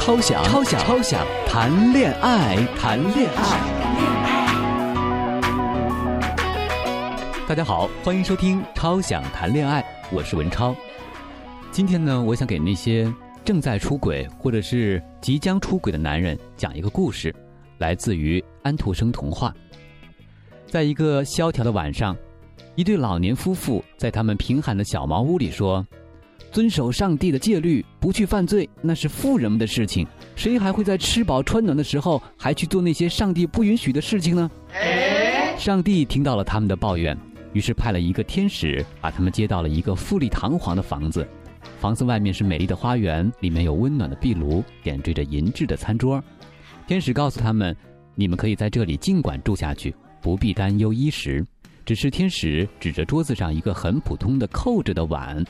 超想超想超想谈恋爱，谈恋爱。大家好，欢迎收听《超想谈恋爱》，我是文超。今天呢，我想给那些正在出轨或者是即将出轨的男人讲一个故事，来自于安徒生童话。在一个萧条的晚上，一对老年夫妇在他们贫寒的小茅屋里说。遵守上帝的戒律，不去犯罪，那是富人们的事情。谁还会在吃饱穿暖的时候还去做那些上帝不允许的事情呢？上帝听到了他们的抱怨，于是派了一个天使把他们接到了一个富丽堂皇的房子。房子外面是美丽的花园，里面有温暖的壁炉，点缀着银质的餐桌。天使告诉他们：“你们可以在这里尽管住下去，不必担忧衣食。”只是天使指着桌子上一个很普通的扣着的碗。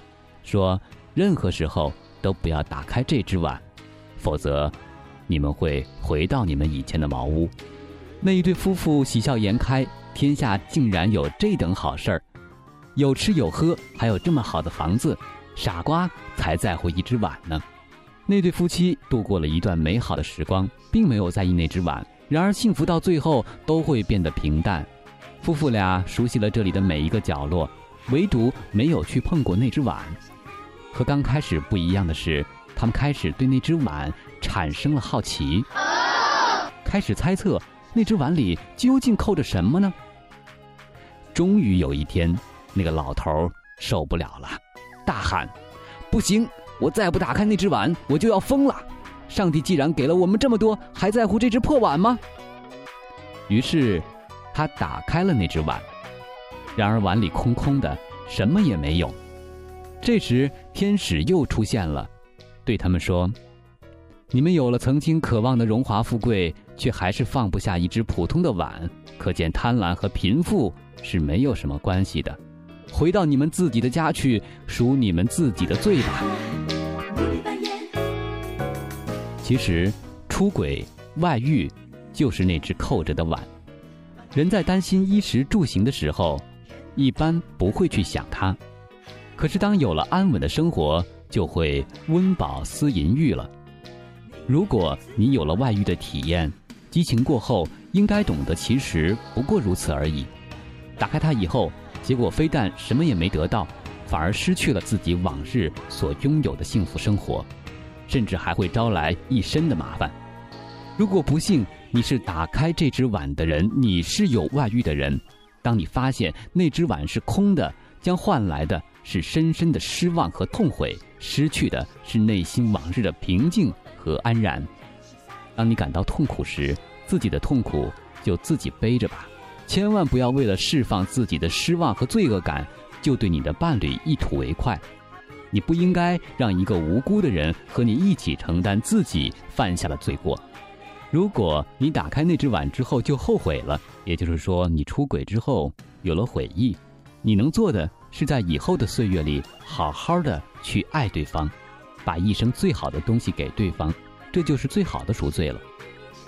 说，任何时候都不要打开这只碗，否则，你们会回到你们以前的茅屋。那一对夫妇喜笑颜开，天下竟然有这等好事儿，有吃有喝，还有这么好的房子，傻瓜才在乎一只碗呢。那对夫妻度过了一段美好的时光，并没有在意那只碗。然而，幸福到最后都会变得平淡。夫妇俩熟悉了这里的每一个角落，唯独没有去碰过那只碗。和刚开始不一样的是，他们开始对那只碗产生了好奇，开始猜测那只碗里究竟扣着什么呢？终于有一天，那个老头受不了了，大喊：“不行！我再不打开那只碗，我就要疯了！上帝既然给了我们这么多，还在乎这只破碗吗？”于是，他打开了那只碗，然而碗里空空的，什么也没有。这时，天使又出现了，对他们说：“你们有了曾经渴望的荣华富贵，却还是放不下一只普通的碗，可见贪婪和贫富是没有什么关系的。回到你们自己的家去，赎你们自己的罪吧。”其实，出轨、外遇，就是那只扣着的碗。人在担心衣食住行的时候，一般不会去想它。可是，当有了安稳的生活，就会温饱思淫欲了。如果你有了外遇的体验，激情过后，应该懂得，其实不过如此而已。打开它以后，结果非但什么也没得到，反而失去了自己往日所拥有的幸福生活，甚至还会招来一身的麻烦。如果不幸你是打开这只碗的人，你是有外遇的人，当你发现那只碗是空的，将换来的。是深深的失望和痛悔，失去的是内心往日的平静和安然。当你感到痛苦时，自己的痛苦就自己背着吧，千万不要为了释放自己的失望和罪恶感，就对你的伴侣一吐为快。你不应该让一个无辜的人和你一起承担自己犯下的罪过。如果你打开那只碗之后就后悔了，也就是说你出轨之后有了悔意，你能做的。是在以后的岁月里，好好的去爱对方，把一生最好的东西给对方，这就是最好的赎罪了。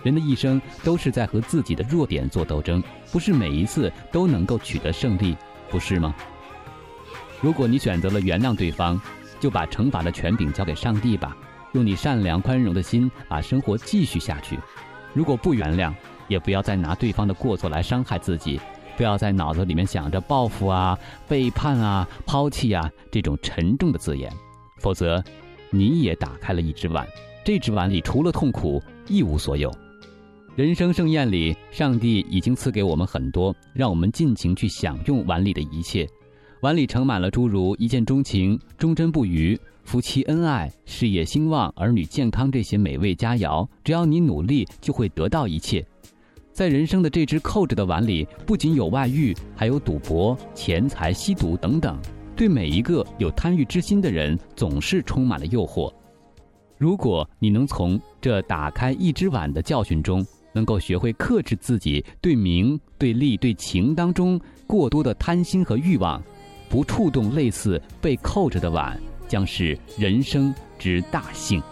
人的一生都是在和自己的弱点做斗争，不是每一次都能够取得胜利，不是吗？如果你选择了原谅对方，就把惩罚的权柄交给上帝吧，用你善良宽容的心把生活继续下去。如果不原谅，也不要再拿对方的过错来伤害自己。不要在脑子里面想着报复啊、背叛啊、抛弃啊这种沉重的字眼，否则，你也打开了一只碗，这只碗里除了痛苦一无所有。人生盛宴里，上帝已经赐给我们很多，让我们尽情去享用碗里的一切。碗里盛满了诸如一见钟情、忠贞不渝、夫妻恩爱、事业兴旺、儿女健康这些美味佳肴。只要你努力，就会得到一切。在人生的这只扣着的碗里，不仅有外遇，还有赌博、钱财、吸毒等等。对每一个有贪欲之心的人，总是充满了诱惑。如果你能从这打开一只碗的教训中，能够学会克制自己对名、对利、对情当中过多的贪心和欲望，不触动类似被扣着的碗，将是人生之大幸。